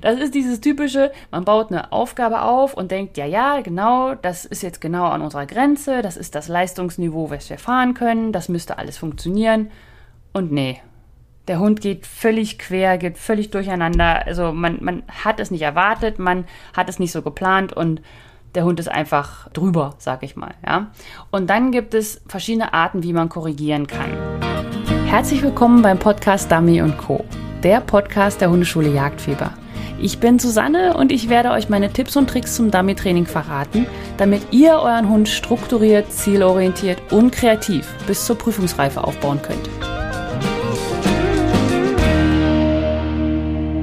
Das ist dieses typische, man baut eine Aufgabe auf und denkt, ja, ja, genau, das ist jetzt genau an unserer Grenze, das ist das Leistungsniveau, was wir fahren können, das müsste alles funktionieren. Und nee, der Hund geht völlig quer, geht völlig durcheinander. Also man, man hat es nicht erwartet, man hat es nicht so geplant und der Hund ist einfach drüber, sag ich mal. Ja? Und dann gibt es verschiedene Arten, wie man korrigieren kann. Herzlich willkommen beim Podcast Dummy Co., der Podcast der Hundeschule Jagdfieber. Ich bin Susanne und ich werde euch meine Tipps und Tricks zum Dummy-Training verraten, damit ihr euren Hund strukturiert, zielorientiert und kreativ bis zur Prüfungsreife aufbauen könnt.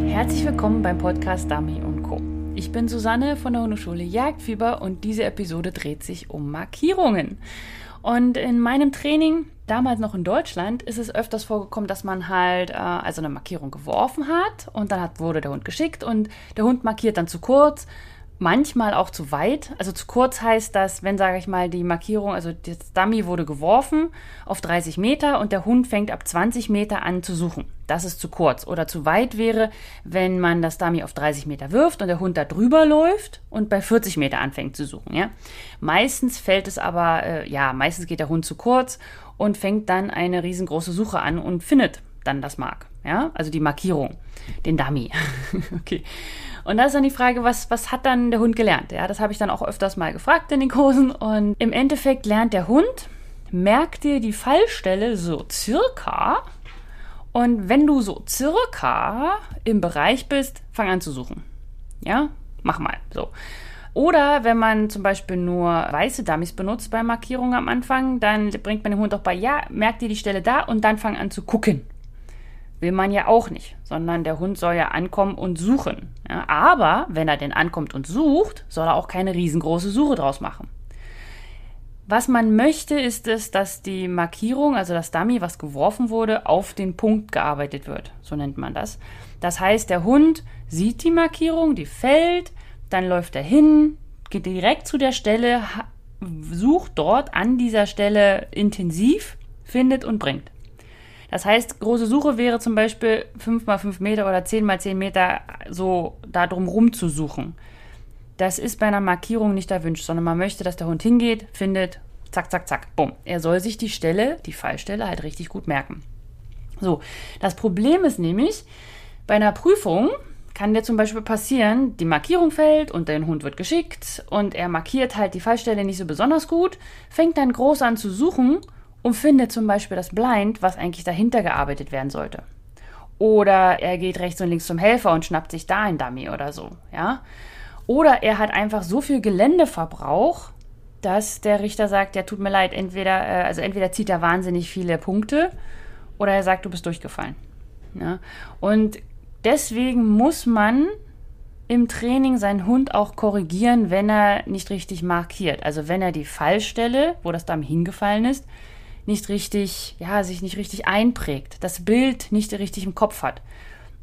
Herzlich willkommen beim Podcast Dummy Co. Ich bin Susanne von der Hundeschule Jagdfieber und diese Episode dreht sich um Markierungen. Und in meinem Training, damals noch in Deutschland, ist es öfters vorgekommen, dass man halt äh, also eine Markierung geworfen hat und dann hat, wurde der Hund geschickt und der Hund markiert dann zu kurz, manchmal auch zu weit. Also zu kurz heißt das, wenn, sage ich mal, die Markierung, also das Dummy wurde geworfen auf 30 Meter und der Hund fängt ab 20 Meter an zu suchen. Das ist zu kurz. Oder zu weit wäre, wenn man das Dummy auf 30 Meter wirft und der Hund da drüber läuft und bei 40 Meter anfängt zu suchen. Ja? Meistens fällt es aber, äh, ja, meistens geht der Hund zu kurz und fängt dann eine riesengroße Suche an und findet dann das Mark. Ja? Also die Markierung, den Dummy. okay. Und da ist dann die Frage, was, was hat dann der Hund gelernt? Ja, das habe ich dann auch öfters mal gefragt in den Kursen. Und im Endeffekt lernt der Hund, merkt dir die Fallstelle so circa. Und wenn du so circa im Bereich bist, fang an zu suchen. Ja, mach mal so. Oder wenn man zum Beispiel nur weiße Dummies benutzt bei Markierungen am Anfang, dann bringt man den Hund auch bei, ja, merkt dir die Stelle da und dann fang an zu gucken. Will man ja auch nicht, sondern der Hund soll ja ankommen und suchen. Ja, aber wenn er denn ankommt und sucht, soll er auch keine riesengroße Suche draus machen. Was man möchte, ist es, dass die Markierung, also das Dummy, was geworfen wurde, auf den Punkt gearbeitet wird. So nennt man das. Das heißt, der Hund sieht die Markierung, die fällt, dann läuft er hin, geht direkt zu der Stelle, sucht dort an dieser Stelle intensiv, findet und bringt. Das heißt, große Suche wäre zum Beispiel 5 mal 5 Meter oder 10 mal 10 Meter so da drum rum zu suchen. Das ist bei einer Markierung nicht erwünscht, sondern man möchte, dass der Hund hingeht, findet, zack, zack, zack, bumm. Er soll sich die Stelle, die Fallstelle halt richtig gut merken. So, das Problem ist nämlich, bei einer Prüfung kann dir zum Beispiel passieren, die Markierung fällt und dein Hund wird geschickt und er markiert halt die Fallstelle nicht so besonders gut, fängt dann groß an zu suchen und findet zum Beispiel das Blind, was eigentlich dahinter gearbeitet werden sollte. Oder er geht rechts und links zum Helfer und schnappt sich da ein Dummy oder so, ja. Oder er hat einfach so viel Geländeverbrauch, dass der Richter sagt, ja, tut mir leid, entweder, äh, also entweder zieht er wahnsinnig viele Punkte oder er sagt, du bist durchgefallen. Ja? Und deswegen muss man im Training seinen Hund auch korrigieren, wenn er nicht richtig markiert. Also wenn er die Fallstelle, wo das Dummy hingefallen ist, nicht richtig, ja, sich nicht richtig einprägt, das Bild nicht richtig im Kopf hat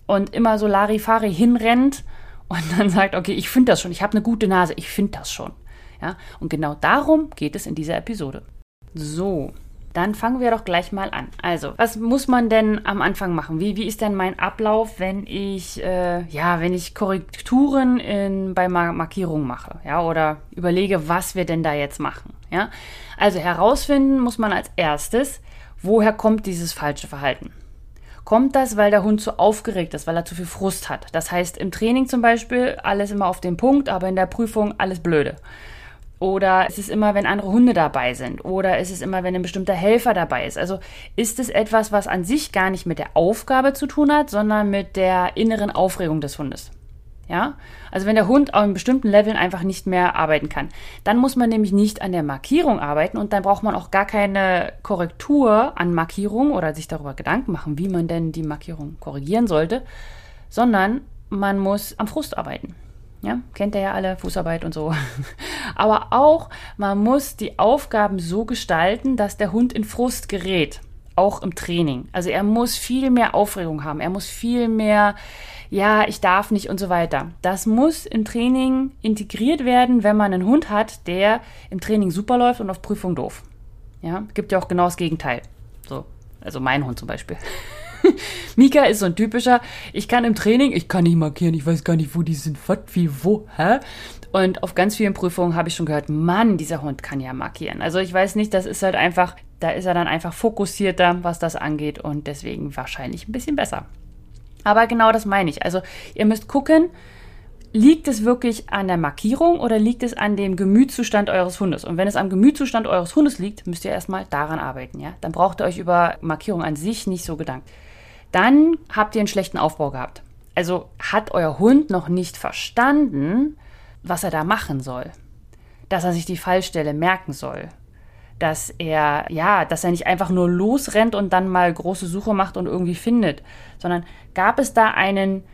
und immer so Larifari hinrennt und dann sagt, okay, ich finde das schon, ich habe eine gute Nase, ich finde das schon. Ja, und genau darum geht es in dieser Episode. So, dann fangen wir doch gleich mal an. Also, was muss man denn am Anfang machen? Wie, wie ist denn mein Ablauf, wenn ich, äh, ja, wenn ich Korrekturen in, bei Markierungen mache? Ja, oder überlege, was wir denn da jetzt machen? Ja, also herausfinden muss man als erstes, woher kommt dieses falsche Verhalten? Kommt das, weil der Hund zu aufgeregt ist, weil er zu viel Frust hat? Das heißt, im Training zum Beispiel alles immer auf den Punkt, aber in der Prüfung alles blöde. Oder ist es immer, wenn andere Hunde dabei sind? Oder ist es immer, wenn ein bestimmter Helfer dabei ist? Also ist es etwas, was an sich gar nicht mit der Aufgabe zu tun hat, sondern mit der inneren Aufregung des Hundes? Ja? Also wenn der Hund auf bestimmten Leveln einfach nicht mehr arbeiten kann, dann muss man nämlich nicht an der Markierung arbeiten und dann braucht man auch gar keine Korrektur an Markierung oder sich darüber Gedanken machen, wie man denn die Markierung korrigieren sollte, sondern man muss am Frust arbeiten. Ja, kennt ihr ja alle, Fußarbeit und so. Aber auch, man muss die Aufgaben so gestalten, dass der Hund in Frust gerät. Auch im Training. Also er muss viel mehr Aufregung haben. Er muss viel mehr, ja, ich darf nicht und so weiter. Das muss im Training integriert werden, wenn man einen Hund hat, der im Training super läuft und auf Prüfung doof. Ja, gibt ja auch genau das Gegenteil. So, also mein Hund zum Beispiel. Mika ist so ein typischer, ich kann im Training, ich kann nicht markieren, ich weiß gar nicht, wo die sind, was, wie, wo, hä? Und auf ganz vielen Prüfungen habe ich schon gehört, Mann, dieser Hund kann ja markieren. Also ich weiß nicht, das ist halt einfach, da ist er dann einfach fokussierter, was das angeht und deswegen wahrscheinlich ein bisschen besser. Aber genau das meine ich. Also ihr müsst gucken, liegt es wirklich an der Markierung oder liegt es an dem Gemütszustand eures Hundes? Und wenn es am Gemütszustand eures Hundes liegt, müsst ihr erstmal daran arbeiten, ja? Dann braucht ihr euch über Markierung an sich nicht so Gedanken. Dann habt ihr einen schlechten Aufbau gehabt. Also hat euer Hund noch nicht verstanden, was er da machen soll. Dass er sich die Fallstelle merken soll. Dass er, ja, dass er nicht einfach nur losrennt und dann mal große Suche macht und irgendwie findet, sondern gab es da einen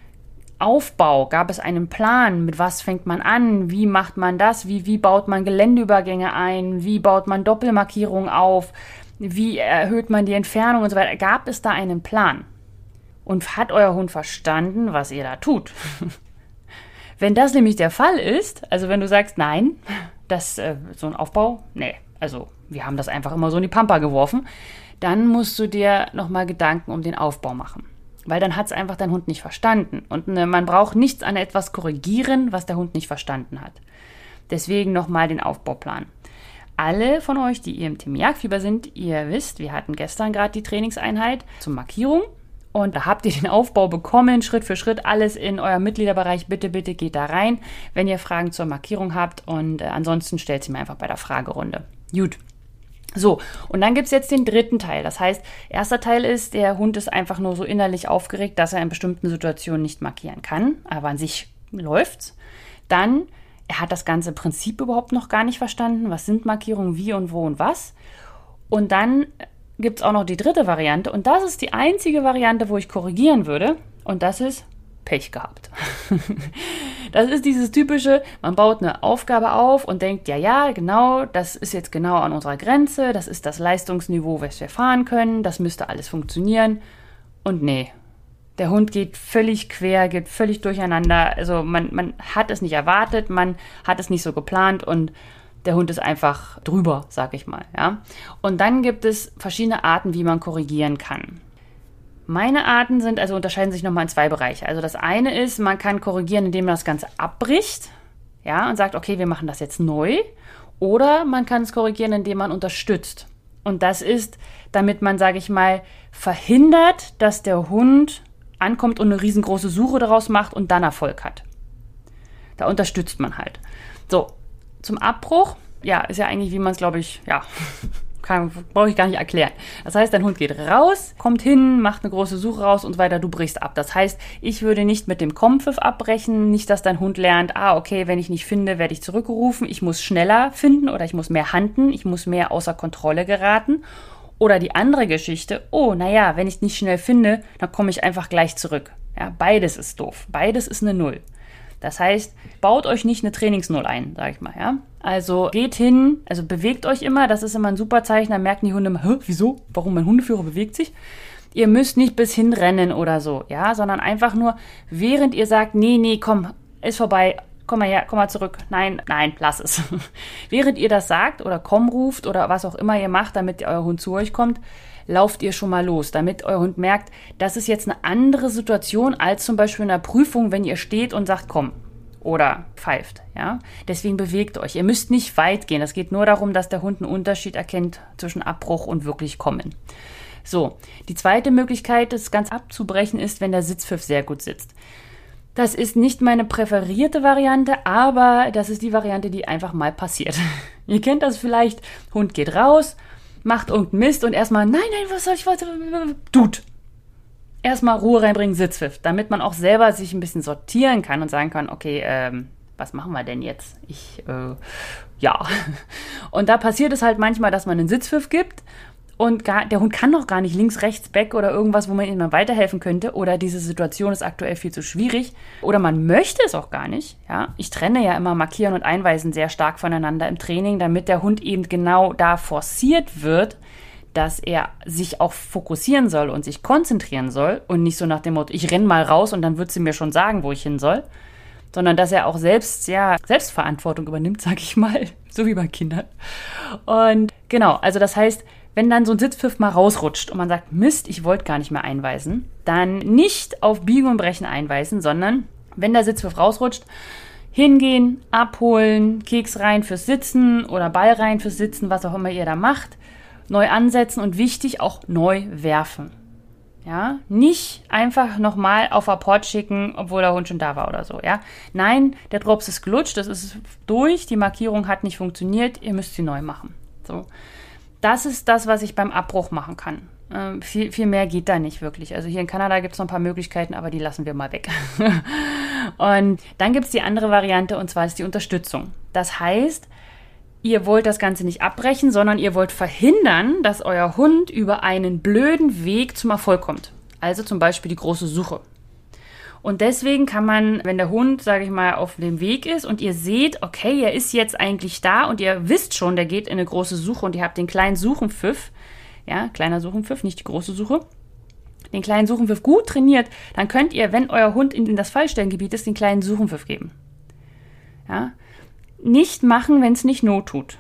Aufbau? Gab es einen Plan? Mit was fängt man an? Wie macht man das? Wie, wie baut man Geländeübergänge ein? Wie baut man Doppelmarkierungen auf? Wie erhöht man die Entfernung und so weiter? Gab es da einen Plan? Und hat euer Hund verstanden, was ihr da tut? Wenn das nämlich der Fall ist, also wenn du sagst, nein, das äh, so ein Aufbau, nee, also wir haben das einfach immer so in die Pampa geworfen, dann musst du dir nochmal Gedanken um den Aufbau machen. Weil dann hat es einfach dein Hund nicht verstanden. Und ne, man braucht nichts an etwas korrigieren, was der Hund nicht verstanden hat. Deswegen nochmal den Aufbauplan. Alle von euch, die ihr im Team Jagdfieber sind, ihr wisst, wir hatten gestern gerade die Trainingseinheit zur Markierung. Und da habt ihr den Aufbau bekommen, Schritt für Schritt, alles in eurem Mitgliederbereich. Bitte, bitte geht da rein, wenn ihr Fragen zur Markierung habt. Und äh, ansonsten stellt sie mir einfach bei der Fragerunde. Gut. So, und dann gibt es jetzt den dritten Teil. Das heißt, erster Teil ist, der Hund ist einfach nur so innerlich aufgeregt, dass er in bestimmten Situationen nicht markieren kann, aber an sich läuft's. Dann, er hat das ganze Prinzip überhaupt noch gar nicht verstanden. Was sind Markierungen, wie und wo und was? Und dann gibt es auch noch die dritte Variante und das ist die einzige Variante, wo ich korrigieren würde und das ist Pech gehabt. das ist dieses typische, man baut eine Aufgabe auf und denkt, ja, ja, genau, das ist jetzt genau an unserer Grenze, das ist das Leistungsniveau, was wir fahren können, das müsste alles funktionieren und nee. Der Hund geht völlig quer, geht völlig durcheinander. Also man, man hat es nicht erwartet, man hat es nicht so geplant und der Hund ist einfach drüber, sag ich mal. Ja? Und dann gibt es verschiedene Arten, wie man korrigieren kann. Meine Arten sind, also unterscheiden sich nochmal in zwei Bereiche. Also das eine ist, man kann korrigieren, indem man das Ganze abbricht, ja, und sagt, okay, wir machen das jetzt neu. Oder man kann es korrigieren, indem man unterstützt. Und das ist, damit man, sage ich mal, verhindert, dass der Hund ankommt und eine riesengroße Suche daraus macht und dann Erfolg hat. Da unterstützt man halt. So, zum Abbruch, ja, ist ja eigentlich, wie man es, glaube ich, ja, brauche ich gar nicht erklären. Das heißt, dein Hund geht raus, kommt hin, macht eine große Suche raus und weiter, du brichst ab. Das heißt, ich würde nicht mit dem Kompfiff abbrechen, nicht, dass dein Hund lernt, ah, okay, wenn ich nicht finde, werde ich zurückgerufen, ich muss schneller finden oder ich muss mehr handen, ich muss mehr außer Kontrolle geraten. Oder die andere Geschichte, oh, naja, wenn ich nicht schnell finde, dann komme ich einfach gleich zurück. Ja, beides ist doof. Beides ist eine Null. Das heißt, baut euch nicht eine Trainingsnull ein, sag ich mal, ja. Also geht hin, also bewegt euch immer, das ist immer ein super Zeichen, dann merken die Hunde immer, Hä, wieso? Warum mein Hundeführer bewegt sich? Ihr müsst nicht bis hinrennen oder so, ja, sondern einfach nur, während ihr sagt, nee, nee, komm, ist vorbei, komm mal her, komm mal zurück. Nein, nein, lass es. während ihr das sagt oder komm ruft oder was auch immer ihr macht, damit euer Hund zu euch kommt, lauft ihr schon mal los, damit euer Hund merkt, das ist jetzt eine andere Situation als zum Beispiel in einer Prüfung, wenn ihr steht und sagt, komm, oder pfeift, ja. Deswegen bewegt euch. Ihr müsst nicht weit gehen. Es geht nur darum, dass der Hund einen Unterschied erkennt zwischen Abbruch und wirklich kommen. So, die zweite Möglichkeit, das ganz abzubrechen, ist, wenn der Sitzpfiff sehr gut sitzt. Das ist nicht meine präferierte Variante, aber das ist die Variante, die einfach mal passiert. Ihr kennt das vielleicht, Hund geht raus, macht irgendeinen Mist und erstmal, nein, nein, was soll ich, was, tut. Erstmal Ruhe reinbringen, Sitzpfiff, damit man auch selber sich ein bisschen sortieren kann und sagen kann, okay, ähm, was machen wir denn jetzt? Ich, äh, ja. Und da passiert es halt manchmal, dass man einen Sitzpfiff gibt und gar, der Hund kann noch gar nicht links, rechts, back oder irgendwas, wo man ihm mal weiterhelfen könnte oder diese Situation ist aktuell viel zu schwierig oder man möchte es auch gar nicht. Ja, ich trenne ja immer Markieren und Einweisen sehr stark voneinander im Training, damit der Hund eben genau da forciert wird, dass er sich auch fokussieren soll und sich konzentrieren soll und nicht so nach dem Motto, ich renn mal raus und dann wird sie mir schon sagen, wo ich hin soll, sondern dass er auch selbst, ja, Selbstverantwortung übernimmt, sag ich mal, so wie bei Kindern. Und genau, also das heißt, wenn dann so ein Sitzpfiff mal rausrutscht und man sagt, Mist, ich wollte gar nicht mehr einweisen, dann nicht auf Biegen und Brechen einweisen, sondern wenn der Sitzpfiff rausrutscht, hingehen, abholen, Keks rein fürs Sitzen oder Ball rein fürs Sitzen, was auch immer ihr da macht, neu ansetzen und wichtig auch neu werfen. Ja, nicht einfach nochmal auf Apport schicken, obwohl der Hund schon da war oder so, ja. Nein, der Drops ist gelutscht, das ist durch, die Markierung hat nicht funktioniert, ihr müsst sie neu machen. So. Das ist das, was ich beim Abbruch machen kann. Ähm, viel, viel mehr geht da nicht wirklich. Also hier in Kanada gibt es noch ein paar Möglichkeiten, aber die lassen wir mal weg. und dann gibt es die andere Variante und zwar ist die Unterstützung. Das heißt, ihr wollt das Ganze nicht abbrechen, sondern ihr wollt verhindern, dass euer Hund über einen blöden Weg zum Erfolg kommt. Also zum Beispiel die große Suche. Und deswegen kann man, wenn der Hund, sage ich mal, auf dem Weg ist und ihr seht, okay, er ist jetzt eigentlich da und ihr wisst schon, der geht in eine große Suche und ihr habt den kleinen Suchenpfiff, ja, kleiner Suchenpfiff, nicht die große Suche, den kleinen Suchenpfiff gut trainiert, dann könnt ihr, wenn euer Hund in das Fallstellengebiet ist, den kleinen Suchenpfiff geben. Ja, nicht machen, wenn es nicht not tut.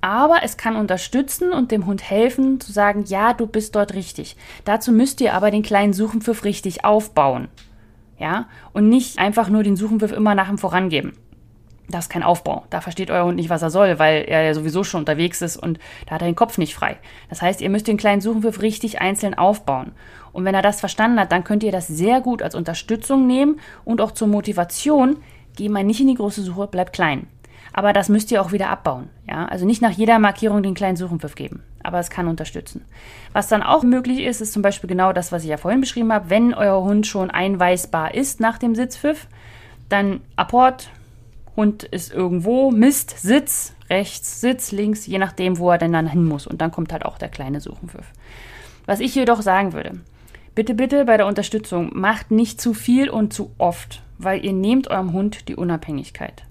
Aber es kann unterstützen und dem Hund helfen, zu sagen, ja, du bist dort richtig. Dazu müsst ihr aber den kleinen Suchenpfiff richtig aufbauen. Ja, und nicht einfach nur den Suchenpfiff immer nach ihm vorangeben. Das ist kein Aufbau. Da versteht euer Hund nicht, was er soll, weil er ja sowieso schon unterwegs ist und da hat er den Kopf nicht frei. Das heißt, ihr müsst den kleinen Suchenpfiff richtig einzeln aufbauen. Und wenn er das verstanden hat, dann könnt ihr das sehr gut als Unterstützung nehmen und auch zur Motivation. Geh mal nicht in die große Suche, bleib klein. Aber das müsst ihr auch wieder abbauen. Ja? Also nicht nach jeder Markierung den kleinen Suchenpfiff geben. Aber es kann unterstützen. Was dann auch möglich ist, ist zum Beispiel genau das, was ich ja vorhin beschrieben habe. Wenn euer Hund schon einweisbar ist nach dem Sitzpfiff, dann Apport, Hund ist irgendwo, Mist, Sitz, rechts, Sitz, links, je nachdem, wo er denn dann hin muss. Und dann kommt halt auch der kleine Suchenpfiff. Was ich jedoch sagen würde, bitte, bitte bei der Unterstützung macht nicht zu viel und zu oft, weil ihr nehmt eurem Hund die Unabhängigkeit.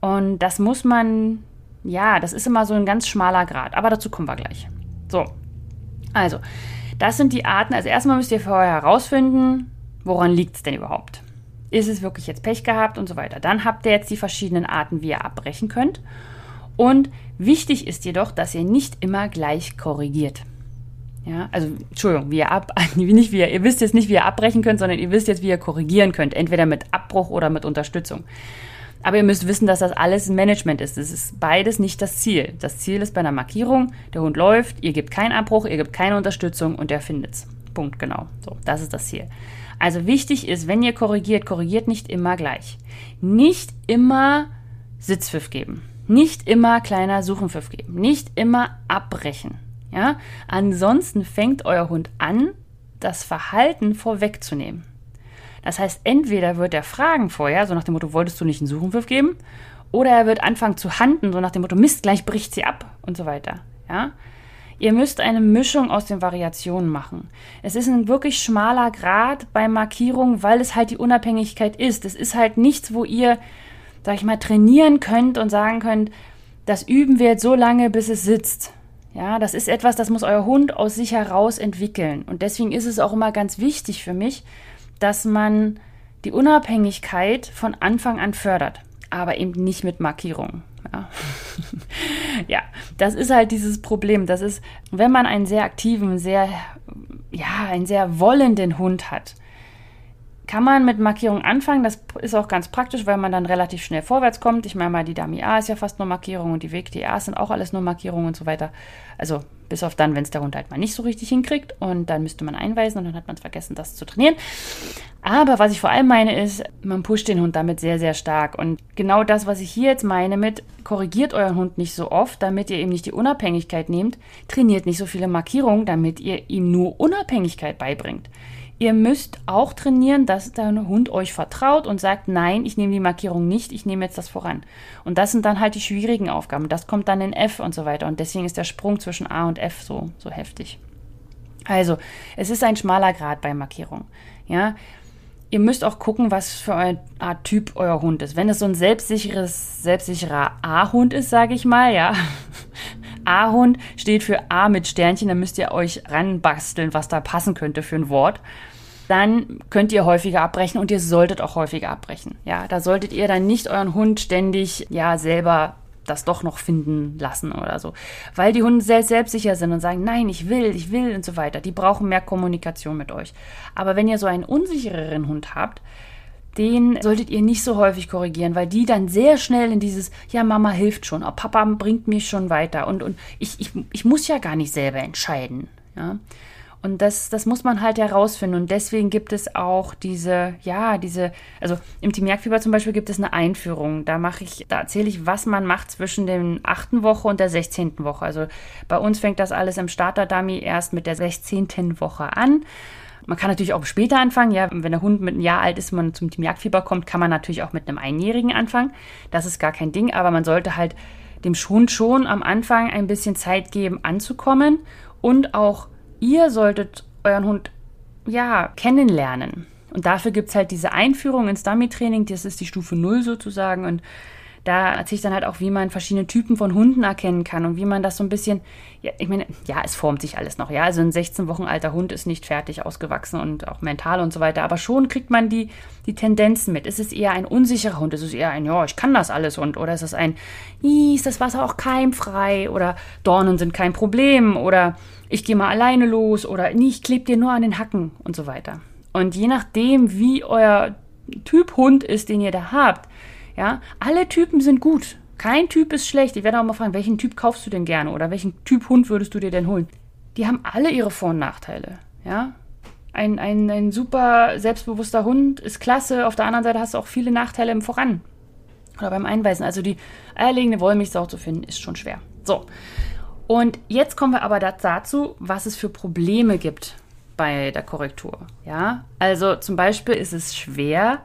Und das muss man, ja, das ist immer so ein ganz schmaler Grad. Aber dazu kommen wir gleich. So, also, das sind die Arten. Also erstmal müsst ihr vorher herausfinden, woran liegt es denn überhaupt. Ist es wirklich jetzt Pech gehabt und so weiter. Dann habt ihr jetzt die verschiedenen Arten, wie ihr abbrechen könnt. Und wichtig ist jedoch, dass ihr nicht immer gleich korrigiert. Ja, also Entschuldigung, wie ihr ab, nicht wie ihr, ihr wisst jetzt nicht, wie ihr abbrechen könnt, sondern ihr wisst jetzt, wie ihr korrigieren könnt, entweder mit Abbruch oder mit Unterstützung. Aber ihr müsst wissen, dass das alles Management ist. Das ist beides nicht das Ziel. Das Ziel ist bei einer Markierung, der Hund läuft, ihr gebt keinen Abbruch, ihr gebt keine Unterstützung und der findet's. Punkt, genau. So, das ist das Ziel. Also wichtig ist, wenn ihr korrigiert, korrigiert nicht immer gleich. Nicht immer Sitzpfiff geben. Nicht immer kleiner Suchenpfiff geben. Nicht immer abbrechen. Ja? Ansonsten fängt euer Hund an, das Verhalten vorwegzunehmen. Das heißt, entweder wird er fragen vorher, so nach dem Motto, wolltest du nicht einen Suchenwurf geben? Oder er wird anfangen zu handen, so nach dem Motto, Mist, gleich bricht sie ab und so weiter. Ja? Ihr müsst eine Mischung aus den Variationen machen. Es ist ein wirklich schmaler Grad bei Markierungen, weil es halt die Unabhängigkeit ist. Es ist halt nichts, wo ihr, sag ich mal, trainieren könnt und sagen könnt, das üben wir jetzt so lange, bis es sitzt. Ja, das ist etwas, das muss euer Hund aus sich heraus entwickeln. Und deswegen ist es auch immer ganz wichtig für mich, dass man die Unabhängigkeit von Anfang an fördert, aber eben nicht mit Markierungen. Ja. ja, das ist halt dieses Problem. Das ist, wenn man einen sehr aktiven, sehr, ja, einen sehr wollenden Hund hat, kann man mit Markierungen anfangen. Das ist auch ganz praktisch, weil man dann relativ schnell vorwärts kommt. Ich meine mal, die Dami A ist ja fast nur Markierung und die Weg DA sind auch alles nur Markierungen und so weiter. Also bis auf dann, wenn es der Hund halt mal nicht so richtig hinkriegt und dann müsste man einweisen und dann hat man vergessen, das zu trainieren. Aber was ich vor allem meine ist, man pusht den Hund damit sehr, sehr stark. Und genau das, was ich hier jetzt meine mit, korrigiert euren Hund nicht so oft, damit ihr ihm nicht die Unabhängigkeit nehmt, trainiert nicht so viele Markierungen, damit ihr ihm nur Unabhängigkeit beibringt. Ihr müsst auch trainieren, dass der Hund euch vertraut und sagt, nein, ich nehme die Markierung nicht, ich nehme jetzt das voran. Und das sind dann halt die schwierigen Aufgaben. Das kommt dann in F und so weiter. Und deswegen ist der Sprung zwischen A und F so, so heftig. Also, es ist ein schmaler Grad bei Markierung. Ja, ihr müsst auch gucken, was für ein Art Typ euer Hund ist. Wenn es so ein selbstsicheres, selbstsicherer A-Hund ist, sage ich mal, ja. A-Hund steht für A mit Sternchen, dann müsst ihr euch ranbasteln, was da passen könnte für ein Wort dann könnt ihr häufiger abbrechen und ihr solltet auch häufiger abbrechen. Ja, da solltet ihr dann nicht euren Hund ständig ja selber das doch noch finden lassen oder so. Weil die Hunde sehr selbstsicher sind und sagen, nein, ich will, ich will und so weiter. Die brauchen mehr Kommunikation mit euch. Aber wenn ihr so einen unsichereren Hund habt, den solltet ihr nicht so häufig korrigieren, weil die dann sehr schnell in dieses, ja, Mama hilft schon, oh, Papa bringt mich schon weiter und, und ich, ich, ich muss ja gar nicht selber entscheiden. Ja? Und das, das muss man halt herausfinden. Und deswegen gibt es auch diese, ja, diese, also im Team Jagdfieber zum Beispiel gibt es eine Einführung. Da mache ich, da erzähle ich, was man macht zwischen der achten Woche und der sechzehnten Woche. Also bei uns fängt das alles im Starter-Dummy erst mit der sechzehnten Woche an. Man kann natürlich auch später anfangen. Ja, wenn der Hund mit einem Jahr alt ist und man zum Team Jagdfieber kommt, kann man natürlich auch mit einem Einjährigen anfangen. Das ist gar kein Ding, aber man sollte halt dem Hund schon am Anfang ein bisschen Zeit geben, anzukommen und auch ihr solltet euren Hund ja kennenlernen. Und dafür gibt es halt diese Einführung ins Dummy-Training, das ist die Stufe 0 sozusagen. Und da erzähle ich dann halt auch, wie man verschiedene Typen von Hunden erkennen kann und wie man das so ein bisschen, ja, ich meine, ja, es formt sich alles noch, ja. Also ein 16 Wochen alter Hund ist nicht fertig ausgewachsen und auch mental und so weiter, aber schon kriegt man die, die Tendenzen mit. Ist es eher ein unsicherer Hund? Ist es eher ein, ja, ich kann das alles Hund? Oder ist es ein, ist das Wasser auch keimfrei? Oder Dornen sind kein Problem? Oder ich gehe mal alleine los? Oder nie, ich klebe dir nur an den Hacken und so weiter. Und je nachdem, wie euer Typ Hund ist, den ihr da habt, ja, alle Typen sind gut. Kein Typ ist schlecht. Ich werde auch mal fragen, welchen Typ kaufst du denn gerne oder welchen Typ Hund würdest du dir denn holen? Die haben alle ihre Vor- und Nachteile. Ja, ein, ein, ein super selbstbewusster Hund ist klasse. Auf der anderen Seite hast du auch viele Nachteile im Voran oder beim Einweisen. Also die eierlegende Wollmilchsau zu finden, ist schon schwer. So. Und jetzt kommen wir aber dazu, was es für Probleme gibt bei der Korrektur. Ja, also zum Beispiel ist es schwer,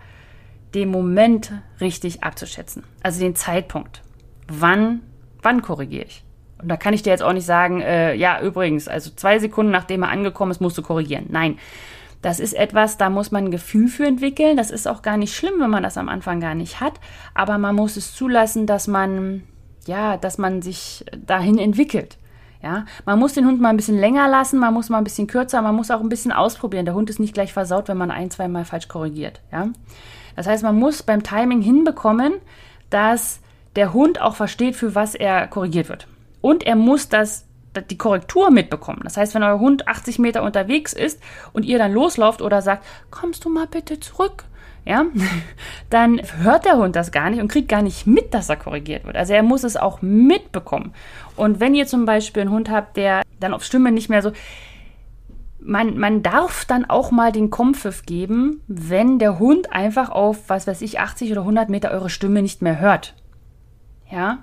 den Moment richtig abzuschätzen. Also den Zeitpunkt. Wann, wann korrigiere ich? Und da kann ich dir jetzt auch nicht sagen, äh, ja, übrigens, also zwei Sekunden nachdem er angekommen ist, musst du korrigieren. Nein. Das ist etwas, da muss man ein Gefühl für entwickeln. Das ist auch gar nicht schlimm, wenn man das am Anfang gar nicht hat. Aber man muss es zulassen, dass man, ja, dass man sich dahin entwickelt. Ja, man muss den Hund mal ein bisschen länger lassen, man muss mal ein bisschen kürzer, man muss auch ein bisschen ausprobieren. Der Hund ist nicht gleich versaut, wenn man ein, zwei Mal falsch korrigiert. Ja, das heißt, man muss beim Timing hinbekommen, dass der Hund auch versteht, für was er korrigiert wird. Und er muss das, die Korrektur mitbekommen. Das heißt, wenn euer Hund 80 Meter unterwegs ist und ihr dann loslauft oder sagt, kommst du mal bitte zurück, ja, dann hört der Hund das gar nicht und kriegt gar nicht mit, dass er korrigiert wird. Also er muss es auch mitbekommen. Und wenn ihr zum Beispiel einen Hund habt, der dann auf Stimme nicht mehr so, man, man darf dann auch mal den Kompfiff geben, wenn der Hund einfach auf, was weiß ich, 80 oder 100 Meter eure Stimme nicht mehr hört. Ja?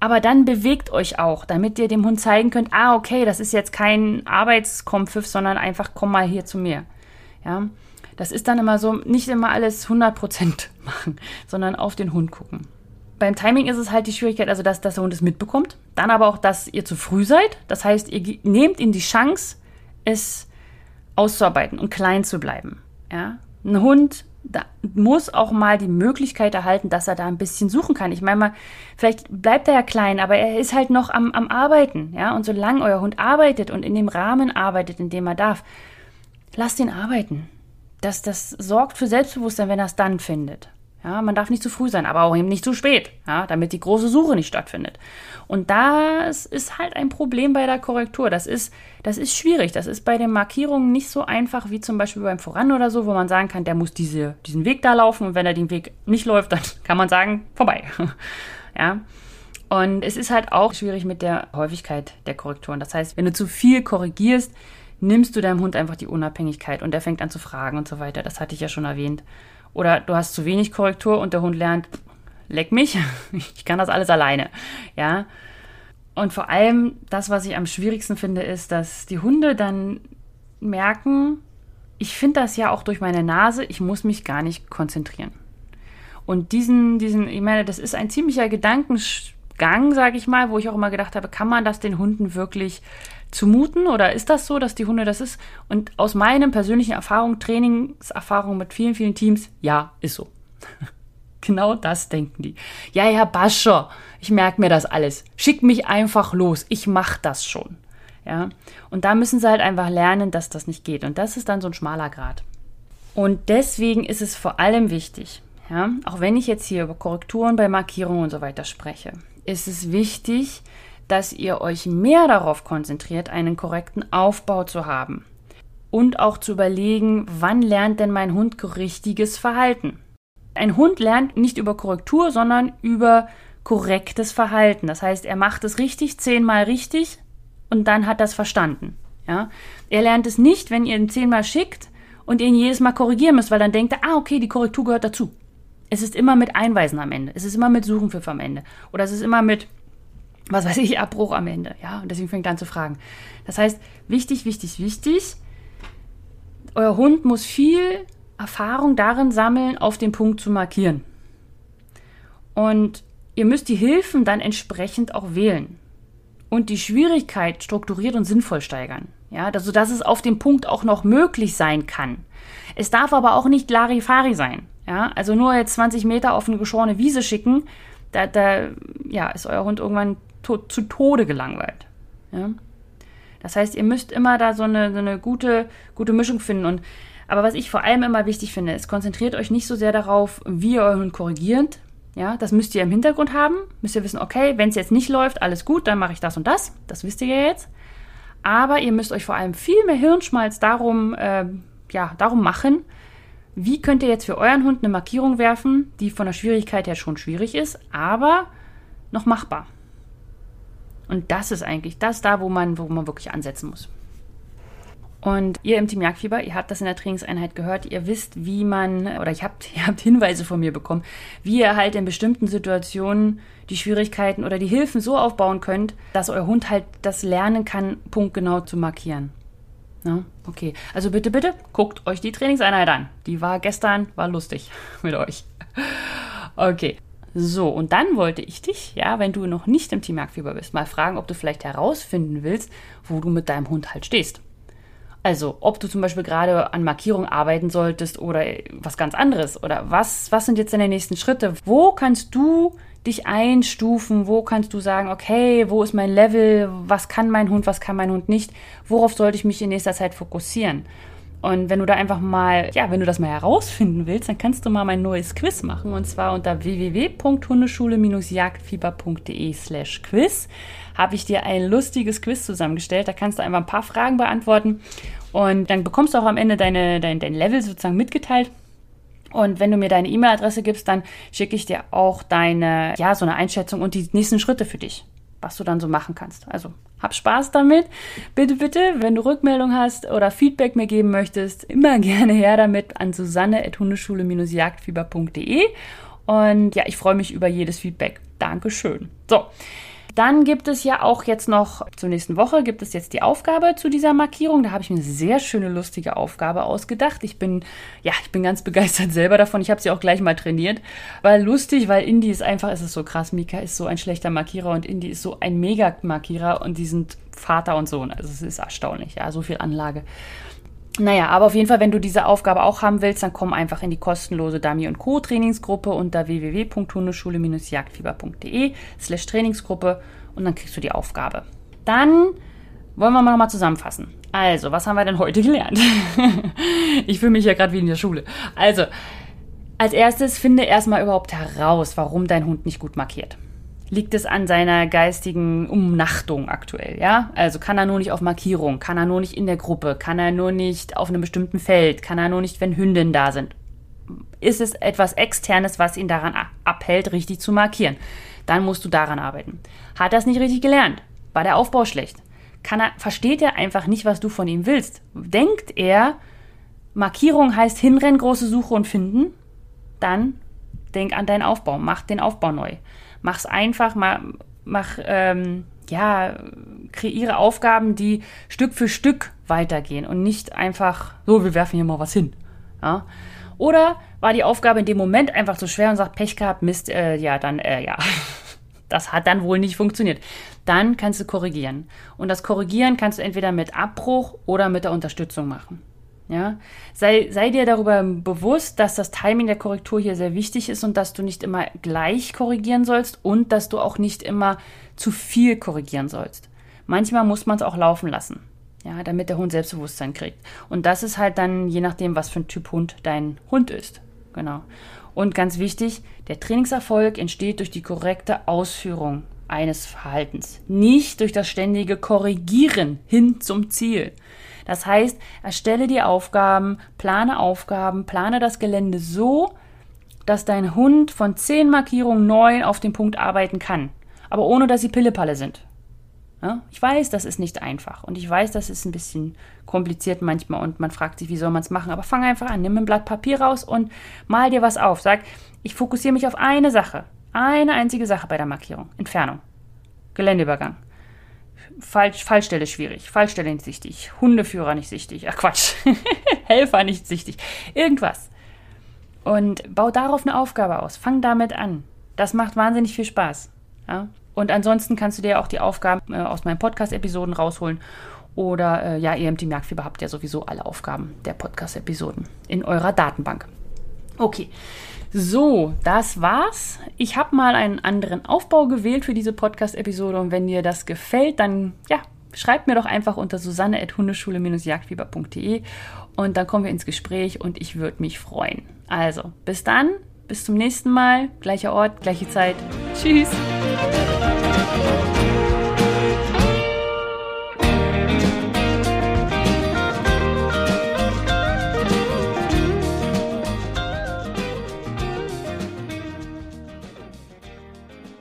Aber dann bewegt euch auch, damit ihr dem Hund zeigen könnt, ah, okay, das ist jetzt kein Arbeitskompfiff, sondern einfach komm mal hier zu mir. Ja? Das ist dann immer so, nicht immer alles 100% machen, sondern auf den Hund gucken. Beim Timing ist es halt die Schwierigkeit, also dass, dass der Hund es mitbekommt. Dann aber auch, dass ihr zu früh seid. Das heißt, ihr nehmt ihm die Chance, es auszuarbeiten und klein zu bleiben. Ja? Ein Hund muss auch mal die Möglichkeit erhalten, dass er da ein bisschen suchen kann. Ich meine mal, vielleicht bleibt er ja klein, aber er ist halt noch am, am Arbeiten, ja. Und solange euer Hund arbeitet und in dem Rahmen arbeitet, in dem er darf, lasst ihn arbeiten. Das, das sorgt für Selbstbewusstsein, wenn er es dann findet. Ja, man darf nicht zu früh sein, aber auch eben nicht zu spät, ja, damit die große Suche nicht stattfindet. Und das ist halt ein Problem bei der Korrektur. Das ist, das ist schwierig. Das ist bei den Markierungen nicht so einfach wie zum Beispiel beim Voran oder so, wo man sagen kann, der muss diese, diesen Weg da laufen und wenn er den Weg nicht läuft, dann kann man sagen, vorbei. ja. Und es ist halt auch schwierig mit der Häufigkeit der Korrekturen. Das heißt, wenn du zu viel korrigierst, nimmst du deinem Hund einfach die Unabhängigkeit und der fängt an zu fragen und so weiter. Das hatte ich ja schon erwähnt. Oder du hast zu wenig Korrektur und der Hund lernt, leck mich, ich kann das alles alleine. Ja. Und vor allem das, was ich am schwierigsten finde, ist, dass die Hunde dann merken, ich finde das ja auch durch meine Nase, ich muss mich gar nicht konzentrieren. Und diesen, diesen, ich meine, das ist ein ziemlicher Gedankengang, sage ich mal, wo ich auch immer gedacht habe, kann man das den Hunden wirklich zumuten oder ist das so, dass die Hunde das ist? Und aus meinen persönlichen Erfahrungen, Trainingserfahrungen mit vielen, vielen Teams, ja, ist so. genau das denken die. Ja, ja, Bascher, ich merke mir das alles. Schick mich einfach los, ich mach das schon. Ja, und da müssen sie halt einfach lernen, dass das nicht geht. Und das ist dann so ein schmaler Grad. Und deswegen ist es vor allem wichtig, ja, auch wenn ich jetzt hier über Korrekturen bei Markierungen und so weiter spreche, ist es wichtig, dass ihr euch mehr darauf konzentriert, einen korrekten Aufbau zu haben und auch zu überlegen, wann lernt denn mein Hund richtiges Verhalten. Ein Hund lernt nicht über Korrektur, sondern über korrektes Verhalten. Das heißt, er macht es richtig, zehnmal richtig und dann hat das verstanden. Ja? Er lernt es nicht, wenn ihr ihn zehnmal schickt und ihn jedes Mal korrigieren müsst, weil dann denkt er, ah, okay, die Korrektur gehört dazu. Es ist immer mit Einweisen am Ende. Es ist immer mit Suchenpfiff am Ende. Oder es ist immer mit, was weiß ich, Abbruch am Ende. Ja, und deswegen fängt an zu fragen. Das heißt, wichtig, wichtig, wichtig. Euer Hund muss viel Erfahrung darin sammeln, auf den Punkt zu markieren. Und ihr müsst die Hilfen dann entsprechend auch wählen. Und die Schwierigkeit strukturiert und sinnvoll steigern. Ja, also dass es auf dem Punkt auch noch möglich sein kann. Es darf aber auch nicht Larifari sein. Ja, also nur jetzt 20 Meter auf eine geschorene Wiese schicken, da, da ja, ist euer Hund irgendwann to zu Tode gelangweilt. Ja? Das heißt, ihr müsst immer da so eine, so eine gute, gute Mischung finden. Und, aber was ich vor allem immer wichtig finde, ist, konzentriert euch nicht so sehr darauf, wie ihr euren Hund korrigiert. Ja, das müsst ihr im Hintergrund haben. Müsst ihr wissen, okay, wenn es jetzt nicht läuft, alles gut, dann mache ich das und das. Das wisst ihr ja jetzt. Aber ihr müsst euch vor allem viel mehr Hirnschmalz darum, äh, ja, darum machen, wie könnt ihr jetzt für euren Hund eine Markierung werfen, die von der Schwierigkeit her schon schwierig ist, aber noch machbar. Und das ist eigentlich das da, wo man, wo man wirklich ansetzen muss. Und ihr im Team Jagdfieber, ihr habt das in der Trainingseinheit gehört, ihr wisst, wie man, oder ich habt, ihr habt Hinweise von mir bekommen, wie ihr halt in bestimmten Situationen die Schwierigkeiten oder die Hilfen so aufbauen könnt, dass euer Hund halt das lernen kann, punktgenau zu markieren. Ja, okay. Also bitte, bitte, guckt euch die Trainingseinheit an. Die war gestern, war lustig mit euch. Okay. So, und dann wollte ich dich, ja, wenn du noch nicht im Team Jagdfieber bist, mal fragen, ob du vielleicht herausfinden willst, wo du mit deinem Hund halt stehst. Also, ob du zum Beispiel gerade an Markierung arbeiten solltest oder was ganz anderes. Oder was, was sind jetzt deine nächsten Schritte? Wo kannst du dich einstufen? Wo kannst du sagen, okay, wo ist mein Level? Was kann mein Hund? Was kann mein Hund nicht? Worauf sollte ich mich in nächster Zeit fokussieren? Und wenn du da einfach mal, ja, wenn du das mal herausfinden willst, dann kannst du mal mein neues Quiz machen und zwar unter www.hundeschule-jagdfieber.de slash quiz habe ich dir ein lustiges Quiz zusammengestellt. Da kannst du einfach ein paar Fragen beantworten und dann bekommst du auch am Ende deine, dein, dein Level sozusagen mitgeteilt. Und wenn du mir deine E-Mail-Adresse gibst, dann schicke ich dir auch deine, ja, so eine Einschätzung und die nächsten Schritte für dich, was du dann so machen kannst. Also hab Spaß damit. Bitte, bitte, wenn du Rückmeldung hast oder Feedback mir geben möchtest, immer gerne her damit an susanne.hundeschule-jagdfieber.de. Und ja, ich freue mich über jedes Feedback. Dankeschön. So. Dann gibt es ja auch jetzt noch zur nächsten Woche gibt es jetzt die Aufgabe zu dieser Markierung. Da habe ich mir eine sehr schöne, lustige Aufgabe ausgedacht. Ich bin, ja, ich bin ganz begeistert selber davon. Ich habe sie auch gleich mal trainiert. Weil lustig, weil Indie ist einfach, es ist so krass. Mika ist so ein schlechter Markierer und Indie ist so ein Mega-Markierer und die sind Vater und Sohn. Also es ist erstaunlich, ja, so viel Anlage. Naja, aber auf jeden Fall, wenn du diese Aufgabe auch haben willst, dann komm einfach in die kostenlose Dummy und Co. Trainingsgruppe unter www.hundeschule-jagdfieber.de slash Trainingsgruppe und dann kriegst du die Aufgabe. Dann wollen wir mal nochmal zusammenfassen. Also, was haben wir denn heute gelernt? ich fühle mich ja gerade wie in der Schule. Also, als erstes finde erstmal überhaupt heraus, warum dein Hund nicht gut markiert liegt es an seiner geistigen Umnachtung aktuell, ja? Also kann er nur nicht auf Markierung, kann er nur nicht in der Gruppe, kann er nur nicht auf einem bestimmten Feld, kann er nur nicht, wenn Hündinnen da sind. Ist es etwas Externes, was ihn daran abhält, richtig zu markieren? Dann musst du daran arbeiten. Hat er es nicht richtig gelernt? War der Aufbau schlecht? Kann er, versteht er einfach nicht, was du von ihm willst? Denkt er, Markierung heißt hinrennen, große Suche und finden? Dann denk an deinen Aufbau, mach den Aufbau neu mach's einfach, mach, mach ähm, ja, kreiere Aufgaben, die Stück für Stück weitergehen und nicht einfach, so, wir werfen hier mal was hin. Ja? Oder war die Aufgabe in dem Moment einfach so schwer und sagt, Pech gehabt, Mist, äh, ja, dann, äh, ja. Das hat dann wohl nicht funktioniert. Dann kannst du korrigieren. Und das Korrigieren kannst du entweder mit Abbruch oder mit der Unterstützung machen. Ja, sei, sei dir darüber bewusst, dass das Timing der Korrektur hier sehr wichtig ist und dass du nicht immer gleich korrigieren sollst und dass du auch nicht immer zu viel korrigieren sollst. Manchmal muss man es auch laufen lassen, ja, damit der Hund Selbstbewusstsein kriegt. Und das ist halt dann je nachdem, was für ein Typ Hund dein Hund ist. Genau. Und ganz wichtig, der Trainingserfolg entsteht durch die korrekte Ausführung eines Verhaltens, nicht durch das ständige Korrigieren hin zum Ziel. Das heißt, erstelle die Aufgaben, plane Aufgaben, plane das Gelände so, dass dein Hund von zehn Markierungen neun auf den Punkt arbeiten kann, aber ohne dass sie Pillepalle sind. Ja? Ich weiß, das ist nicht einfach und ich weiß, das ist ein bisschen kompliziert manchmal und man fragt sich, wie soll man es machen, aber fang einfach an, nimm ein Blatt Papier raus und mal dir was auf. Sag, ich fokussiere mich auf eine Sache, eine einzige Sache bei der Markierung, Entfernung, Geländeübergang. Falsch, Fallstelle schwierig, Fallstelle nicht sichtig, Hundeführer nicht sichtig, ach Quatsch, Helfer nicht sichtig, irgendwas. Und bau darauf eine Aufgabe aus, fang damit an. Das macht wahnsinnig viel Spaß. Ja? Und ansonsten kannst du dir auch die Aufgaben äh, aus meinen Podcast-Episoden rausholen. Oder äh, ja, ihr im Team habt ja sowieso alle Aufgaben der Podcast-Episoden in eurer Datenbank. Okay, so, das war's. Ich habe mal einen anderen Aufbau gewählt für diese Podcast-Episode und wenn dir das gefällt, dann ja, schreibt mir doch einfach unter susanne.hundeschule-jagdfieber.de und dann kommen wir ins Gespräch und ich würde mich freuen. Also, bis dann, bis zum nächsten Mal, gleicher Ort, gleiche Zeit. Tschüss!